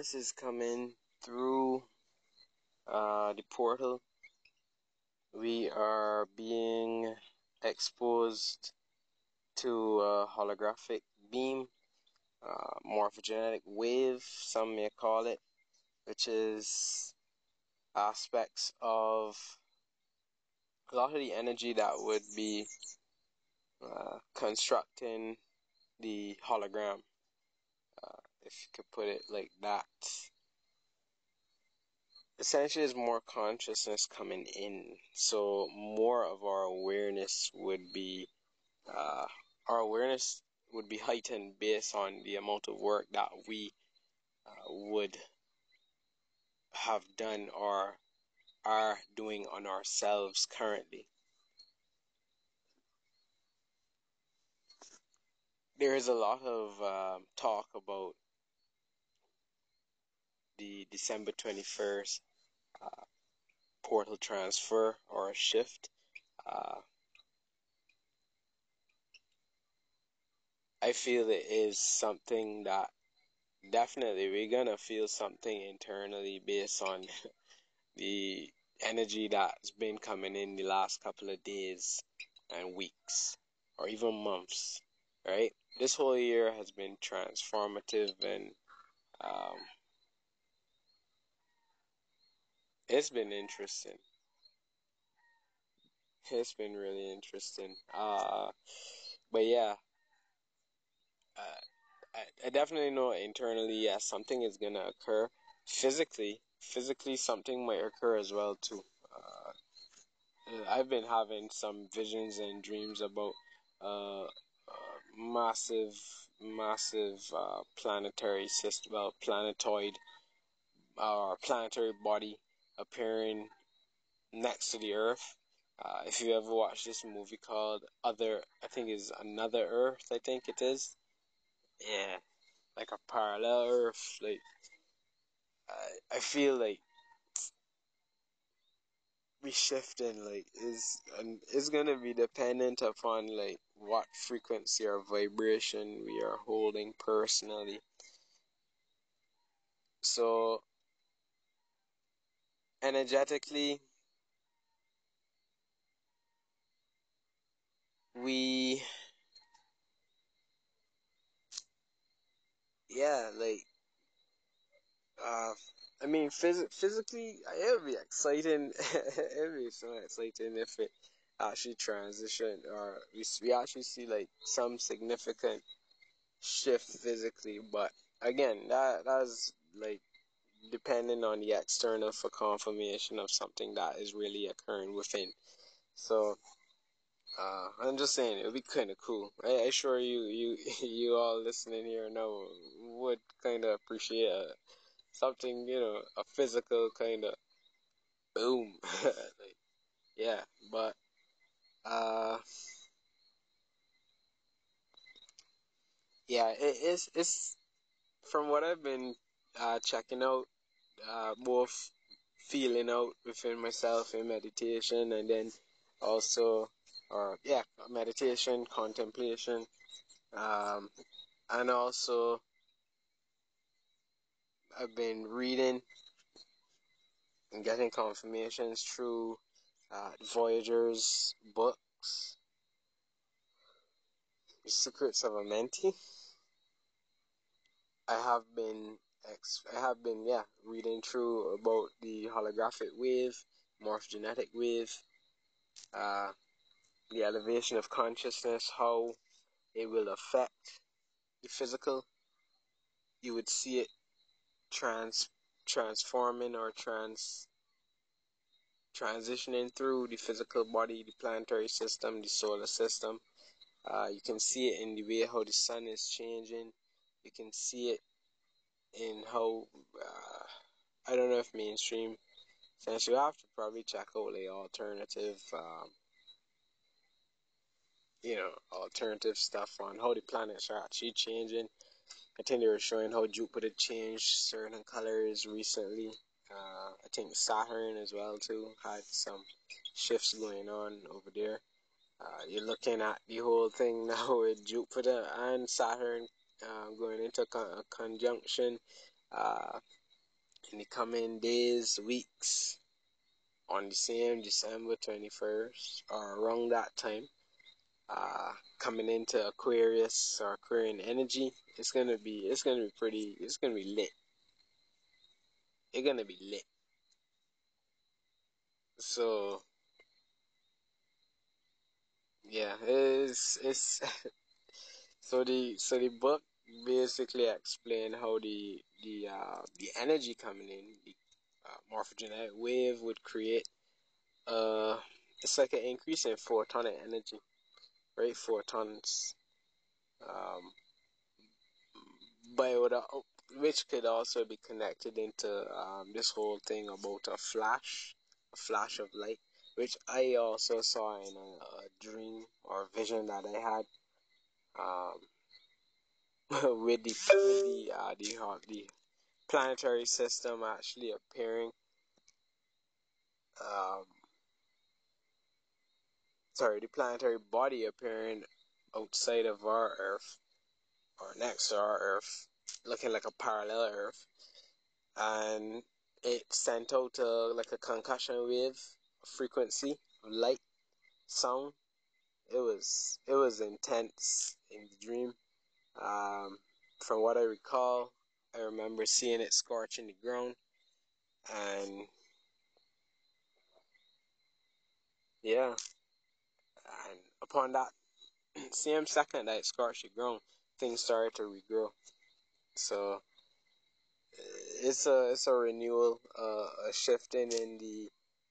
awareness is coming through uh, the portal. We are being exposed to a holographic beam, uh, morphogenetic wave, some may call it, which is aspects of a lot of the energy that would be uh, constructing the hologram, if you could put it like that. Essentially, is more consciousness coming in, so more of our awareness would be, uh, our awareness would be heightened based on the amount of work that we uh, would have done or are doing on ourselves currently. There is a lot of um, talk about the December 21st uh, portal transfer or shift. Uh, I feel it is something that definitely we're gonna feel something internally based on the energy that's been coming in the last couple of days and weeks or even months, right? This whole year has been transformative and um, it's been interesting. It's been really interesting. Uh, but yeah, uh, I, I definitely know internally, yes, something is gonna occur. Physically, physically, something might occur as well too. Uh, I've been having some visions and dreams about uh, uh massive, massive uh, planetary system, well, planetoid or planetary body appearing next to the Earth. Uh, if you ever watched this movie called Other, I think is Another Earth. I think it is. Yeah, like a parallel Earth. Like I, I feel like we shifting like is and is gonna be dependent upon like what frequency or vibration we are holding personally. So energetically we yeah like uh I mean, phys- physically, it would be exciting. it would be so exciting if it actually transitioned, or we, we actually see like some significant shift physically. But again, that that's like depending on the external for confirmation of something that is really occurring within. So uh, I'm just saying it would be kind of cool. I, I sure you you you all listening here know would kind of appreciate a something, you know, a physical kind of boom. like, yeah, but uh, yeah, it, it's it's from what I've been uh, checking out, uh, both feeling out within myself in meditation, and then also, or yeah, meditation, contemplation, um, and also I've been reading and getting confirmations through uh, Voyager's books, The Secrets of Amenti. I have been I have been yeah reading through about the holographic wave, morphogenetic wave, uh, the elevation of consciousness, how it will affect the physical. You would see it trans transforming or trans transitioning through the physical body, the planetary system, the solar system. Uh, you can see it in the way how the sun is changing. You can see it in how uh, I don't know if mainstream. Since you have to probably check out the alternative, um, you know, alternative stuff on how the planets are actually changing. I think they were showing how Jupiter changed certain colors recently. Uh, I think Saturn as well too had some shifts going on over there. Uh, you're looking at the whole thing now with Jupiter and Saturn uh, going into con- conjunction. uh, in the coming days, weeks, on the same December 21st or around that time, uh, coming into Aquarius or Aquarian energy, it's gonna be it's gonna be pretty it's gonna be lit. It's gonna be lit. So yeah, it's it's so the so the book basically explain how the the uh, the energy coming in the uh, morphogenetic wave would create uh it's like an increase in photonic energy right? Photons um but would, which could also be connected into um, this whole thing about a flash a flash of light which I also saw in a, a dream or vision that I had. Um with the with the uh, the uh, the planetary system actually appearing. Um, sorry, the planetary body appearing outside of our Earth or next to our Earth, looking like a parallel Earth, and it sent out a, like a concussion wave frequency light sound. It was it was intense in the dream. Um, from what I recall, I remember seeing it scorching the ground, and yeah, and upon that same second that it scorched the ground, things started to regrow. So it's a it's a renewal, uh, a shifting in the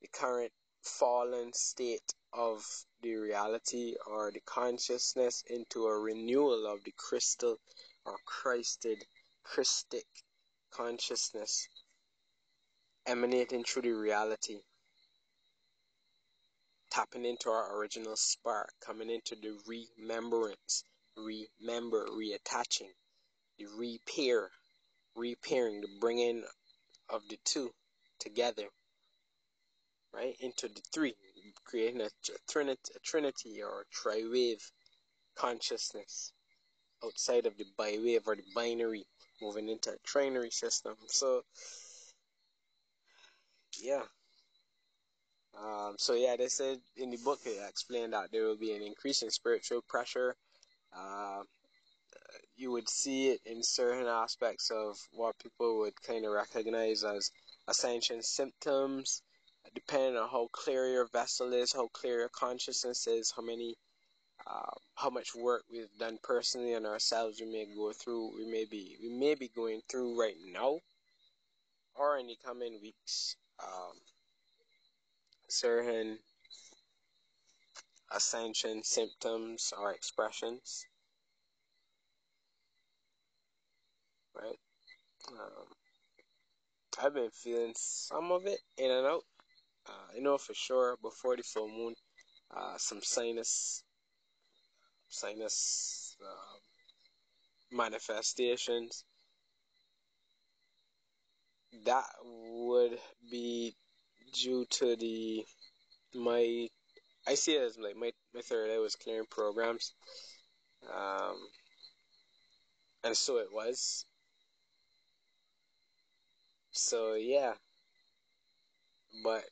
the current fallen state of the reality or the consciousness into a renewal of the crystal or Christed, Christic consciousness emanating through the reality, tapping into our original spark, coming into the remembrance, remember, reattaching, the repair, repairing, the bringing of the two together, right, into the three, creating a, trinity, a trinity or a tri-wave consciousness outside of the bi-wave or the binary, moving into a trinary system. So, yeah. Um, so yeah, they said in the book it explained that there will be an increase in spiritual pressure. Uh, you would see it in certain aspects of what people would kind of recognize as ascension symptoms, depending on how clear your vessel is, how clear your consciousness is, how many, uh, how much work we've done personally on ourselves. We may go through, we may be, we may be going through right now, or in the coming weeks. Um, certain ascension symptoms or expressions. Right? Um, I've been feeling some of it in and out. Uh, I know for sure before the full moon, uh, some sinus, sinus uh, manifestations. That would be due to the my I see it as like my, my third eye was clearing programs. Um, and so it was. So yeah. But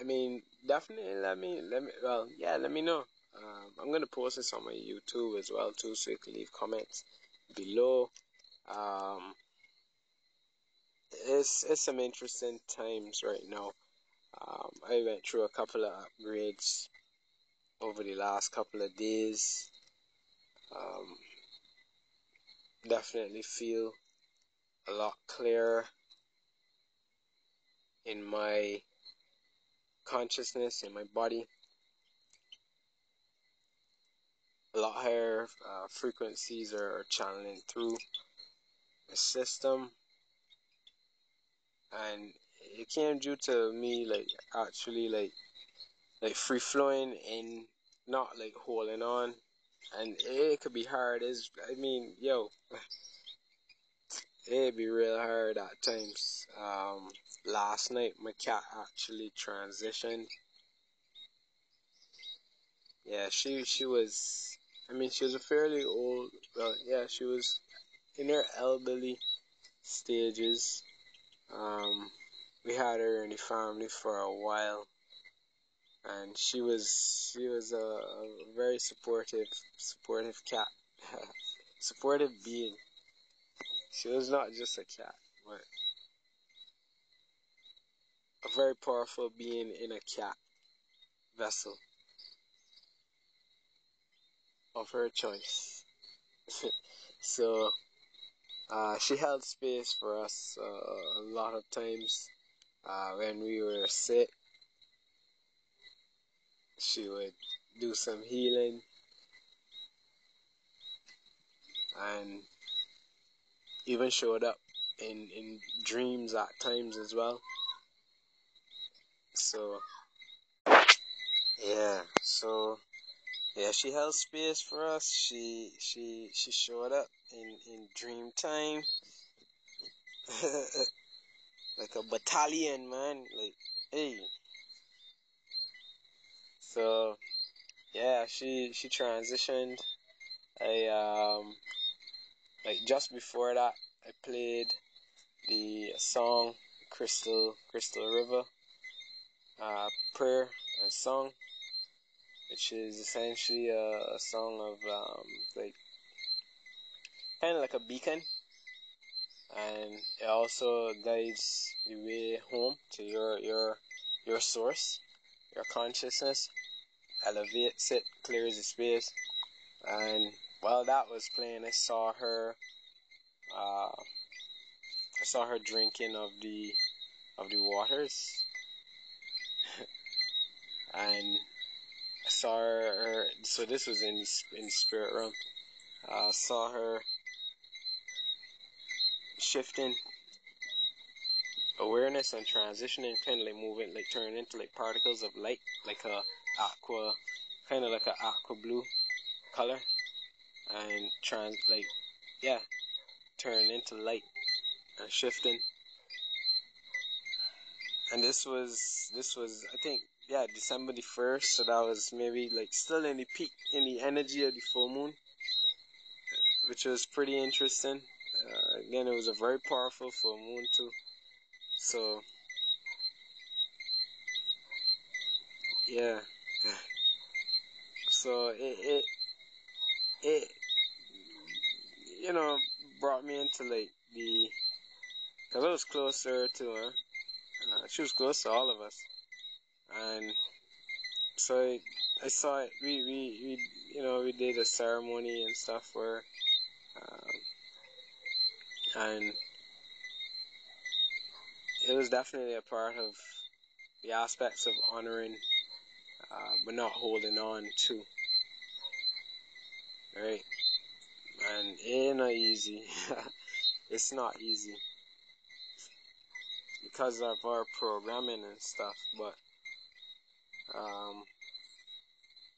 I mean, definitely let me let me well yeah let me know. Um, I'm gonna post this on my YouTube as well too, so you can leave comments below. Um, it's it's some interesting times right now. Um, I went through a couple of upgrades over the last couple of days. Um, definitely feel a lot clearer in my consciousness, in my body. A lot higher uh, frequencies are channeling through the system, and it came due to me like actually like like free flowing and not like holding on, and it could be hard. Is I mean, yo, it'd be real hard at times. Um, last night my cat actually transitioned. Yeah, she she was. I mean, she was a fairly old. Well, yeah, she was in her elderly stages. Um, we had her in the family for a while, and she was she was a, a very supportive supportive cat, supportive being. She was not just a cat, but very powerful being in a cat vessel of her choice. so uh, she held space for us uh, a lot of times uh, when we were sick. She would do some healing and even showed up in, in dreams at times as well. So, yeah, so yeah, she held space for us. She she she showed up in in dream time, like a battalion, man. Like, hey. So, yeah, she she transitioned. I um like just before that, I played the song Crystal Crystal River, uh, prayer and song. Which is essentially a, a song of um, like kind of like a beacon, and it also guides the way home to your your your source, your consciousness, elevates it, clears the space, and while that was playing, I saw her. Uh, I saw her drinking of the of the waters, and I saw her. So this was in in spirit realm. I uh, saw her shifting awareness and transitioning, kind of like moving, like turning into like particles of light, like a aqua, kind of like a aqua blue color, and trans like yeah, turn into light and shifting. And this was this was I think yeah December the first, so that was maybe like still in the peak in the energy of the full moon, which was pretty interesting. Uh, again, it was a very powerful full moon too. So yeah. So it it it you know brought me into like the because I was closer to her. She was close to all of us, and so I, I saw it. We, we we you know we did a ceremony and stuff where, um, and it was definitely a part of the aspects of honoring, uh, but not holding on to. Right, and it ain't not easy. it's not easy because of our programming and stuff, but um,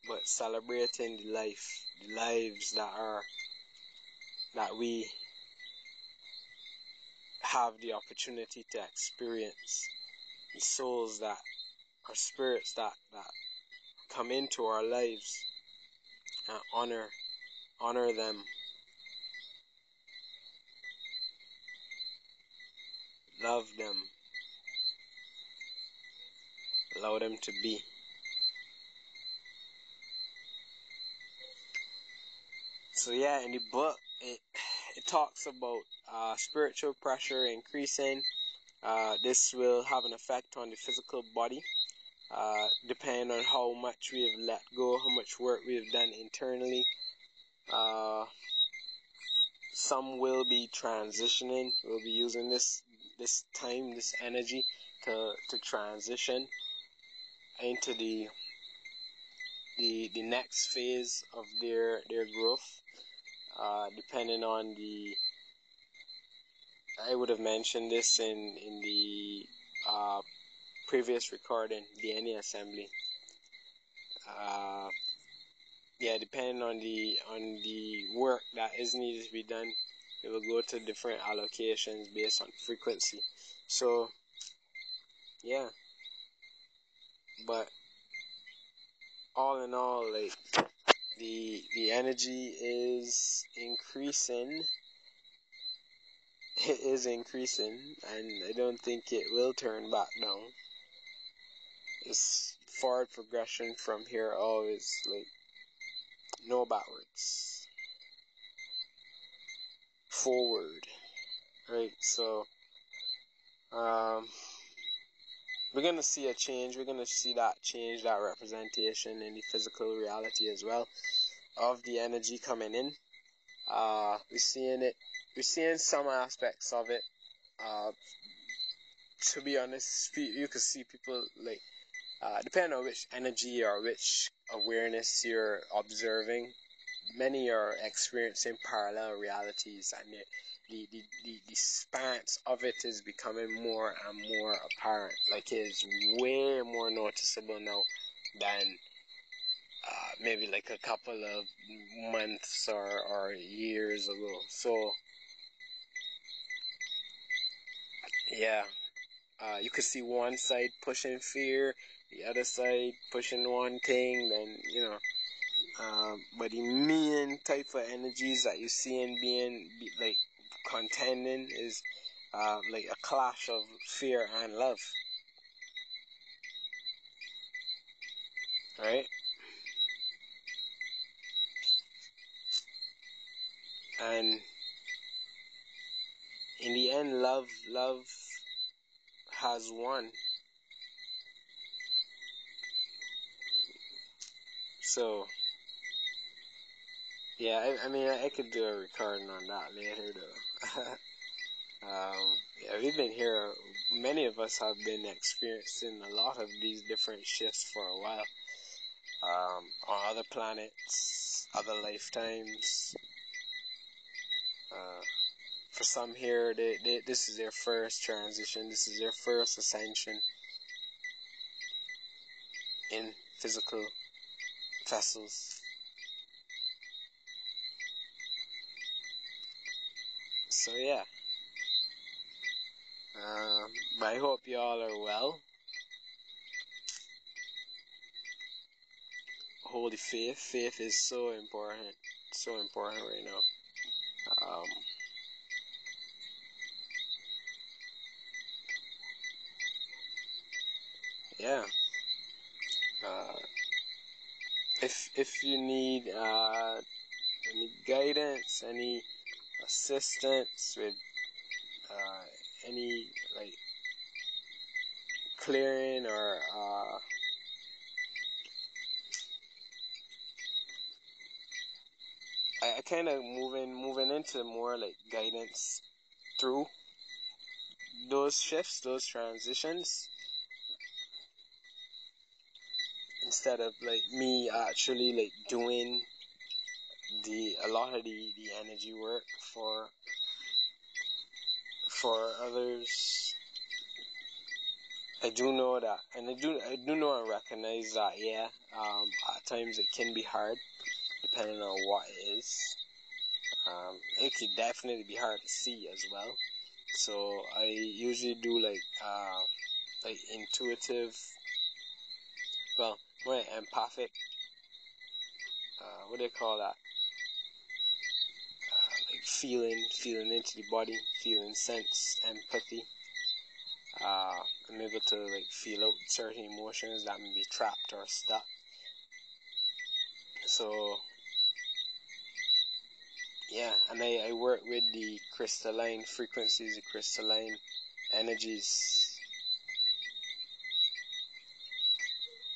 but celebrating the life, the lives that are that we have the opportunity to experience, the souls that are spirits that that come into our lives and honor honor them. Love them allow them to be. So yeah in the book it it talks about uh, spiritual pressure increasing. Uh, this will have an effect on the physical body uh, depending on how much we have let go how much work we have done internally. Uh, some will be transitioning. We'll be using this this time this energy to to transition into the the the next phase of their their growth. Uh, depending on the I would have mentioned this in in the uh, previous recording the DNA assembly. Uh, yeah depending on the on the work that is needed to be done it will go to different allocations based on frequency. So yeah but all in all like the the energy is increasing it is increasing, and I don't think it will turn back down. It's forward progression from here always like no backwards. Forward. Right, so um we're gonna see a change. We're gonna see that change, that representation in the physical reality as well of the energy coming in. Uh, we're seeing it. We're seeing some aspects of it. Uh, to be honest, you can see people like uh, depending on which energy or which awareness you're observing. Many are experiencing parallel realities, and the the, the, the, the of it is becoming more and more apparent. Like it's way more noticeable now than uh, maybe like a couple of months or, or years ago. So, yeah, uh, you could see one side pushing fear, the other side pushing one thing, then, you know. Um, but the main type of energies that you see in being be, like contending is uh, like a clash of fear and love. Right? And in the end, love, love has won. So, yeah, I, I mean, I, could do a recording on that later, though. um, yeah, we've been here. Many of us have been experiencing a lot of these different shifts for a while. Um, on other planets, other lifetimes. Uh, for some here, they, they, this is their first transition. This is their first ascension in physical vessels. So yeah. Um, I hope you all are well. Holy faith. Faith is so important. So important right now. Um, yeah. Uh, if if you need uh, any guidance, any assistance with uh, any like clearing or uh, I, I kind of moving moving into more like guidance through those shifts, those transitions. Instead of like me actually like doing the a lot of the, the energy work for for others. I do know that and I do I do know and recognize that yeah um, at times it can be hard depending on what it is. Um, it could definitely be hard to see as well. So I usually do like uh, like intuitive well more empathic uh, what do they call that feeling, feeling into the body, feeling sense, empathy. Uh, I'm able to like feel out certain emotions that may be trapped or stuck. So yeah, and I, I work with the crystalline frequencies, the crystalline energies,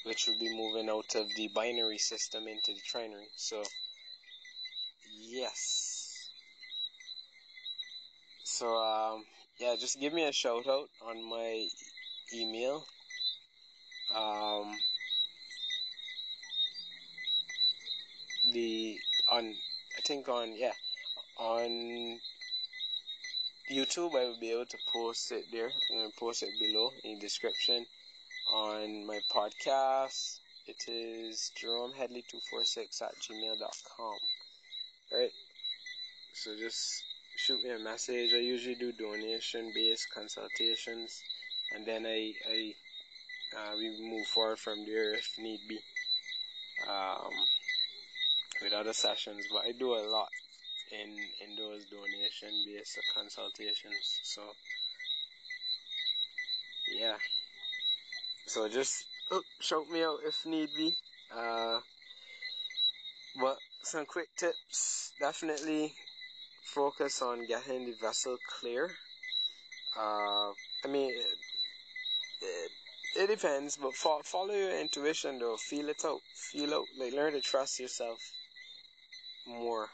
which will be moving out of the binary system into the trinary. So yes. So, um, yeah, just give me a shout out on my email. Um, the on I think on yeah on YouTube I will be able to post it there. I'm gonna post it below in the description. On my podcast, it is Jerome Headley two four six at gmail.com. Right? So just shoot me a message. I usually do donation based consultations, and then I, I uh, we move forward from there if need be um, with other sessions. But I do a lot in in those donation based consultations. So yeah. So just oh, shout me out if need be. Uh, but some quick tips. Definitely focus on getting the vessel clear. Uh, I mean, it, it depends, but fo- follow your intuition though. Feel it out. Feel out. Like learn to trust yourself more.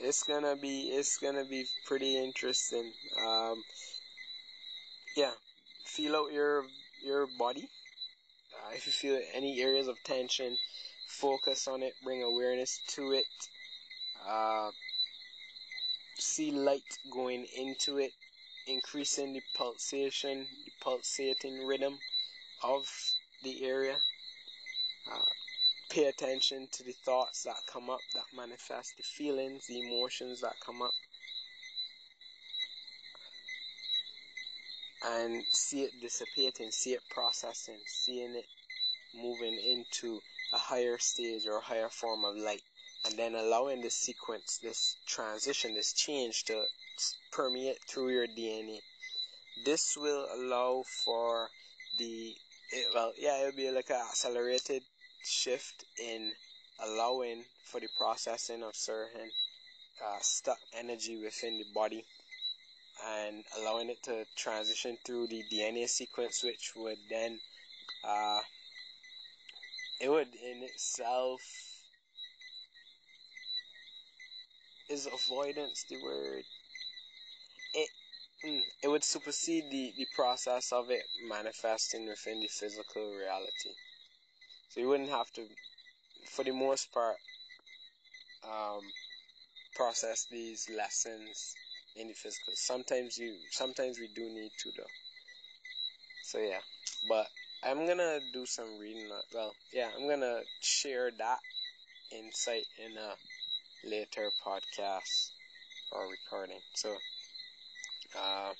It's gonna be it's gonna be pretty interesting. Um, yeah, feel out your your body. Uh, if you feel any areas of tension, focus on it. Bring awareness to it. Uh, see light going into it, increasing the pulsation, the pulsating rhythm of the area. Uh, pay attention to the thoughts that come up, that manifest, the feelings, the emotions that come up. And see it dissipating, see it processing, seeing it moving into a higher stage or a higher form of light and then allowing this sequence, this transition, this change to permeate through your DNA. This will allow for the, it, well, yeah, it'll be like an accelerated shift in allowing for the processing of certain uh, stuck energy within the body and allowing it to transition through the DNA sequence, which would then, uh, it would in itself is avoidance the word? It mm, it would supersede the, the process of it manifesting within the physical reality. So you wouldn't have to, for the most part, um, process these lessons in the physical. Sometimes you, sometimes we do need to though. So yeah, but I'm gonna do some reading. Well, yeah, I'm gonna share that insight in a later podcasts or recording. So, uh,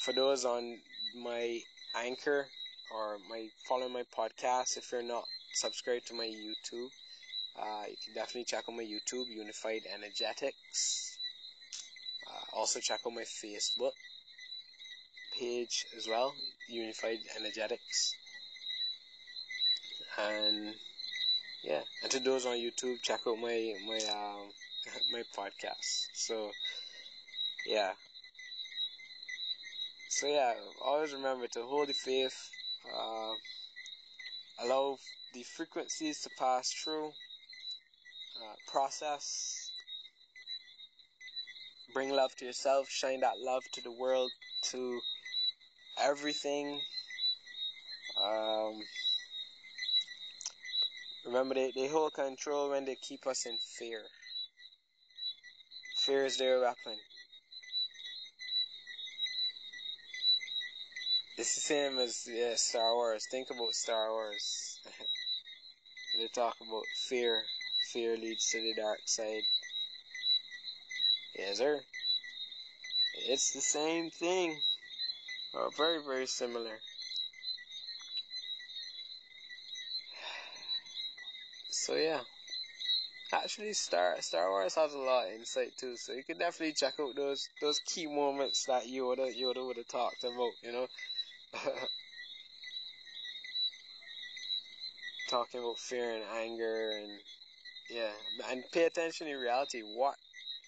for those on my anchor or my following my podcast, if you're not subscribed to my YouTube, uh, you can definitely check out my YouTube, Unified Energetics. Uh, also check out my Facebook page as well, Unified Energetics. And yeah, and to those on YouTube, check out my my um, my podcast. So yeah, so yeah, always remember to hold the faith, uh, allow the frequencies to pass through, uh, process, bring love to yourself, shine that love to the world, to everything. Um, Remember, they, they hold control when they keep us in fear. Fear is their weapon. It's the same as yeah, Star Wars. Think about Star Wars. they talk about fear. Fear leads to the dark side. Yes, sir. It's the same thing. Or very, very similar. So yeah. Actually, Star Star Wars has a lot of insight too, so you can definitely check out those those key moments that Yoda Yoda would have talked about, you know. Talking about fear and anger and yeah, and pay attention in reality. What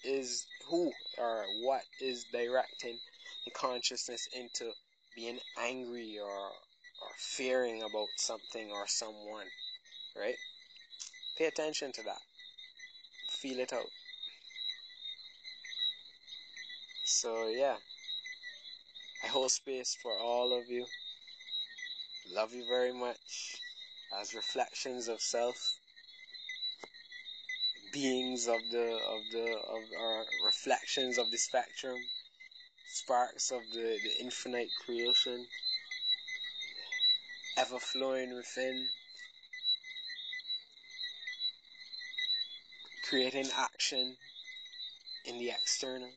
is who or what is directing the consciousness into being angry or or fearing about something or someone, right? Pay attention to that. Feel it out. So yeah, I hold space for all of you. Love you very much as reflections of self, beings of the of the of our reflections of the spectrum, sparks of the, the infinite creation, ever flowing within, creating action in the external,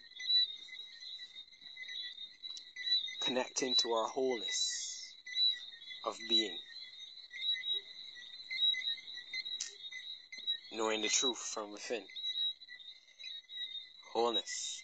connecting to our wholeness of being. knowing the truth from within, wholeness.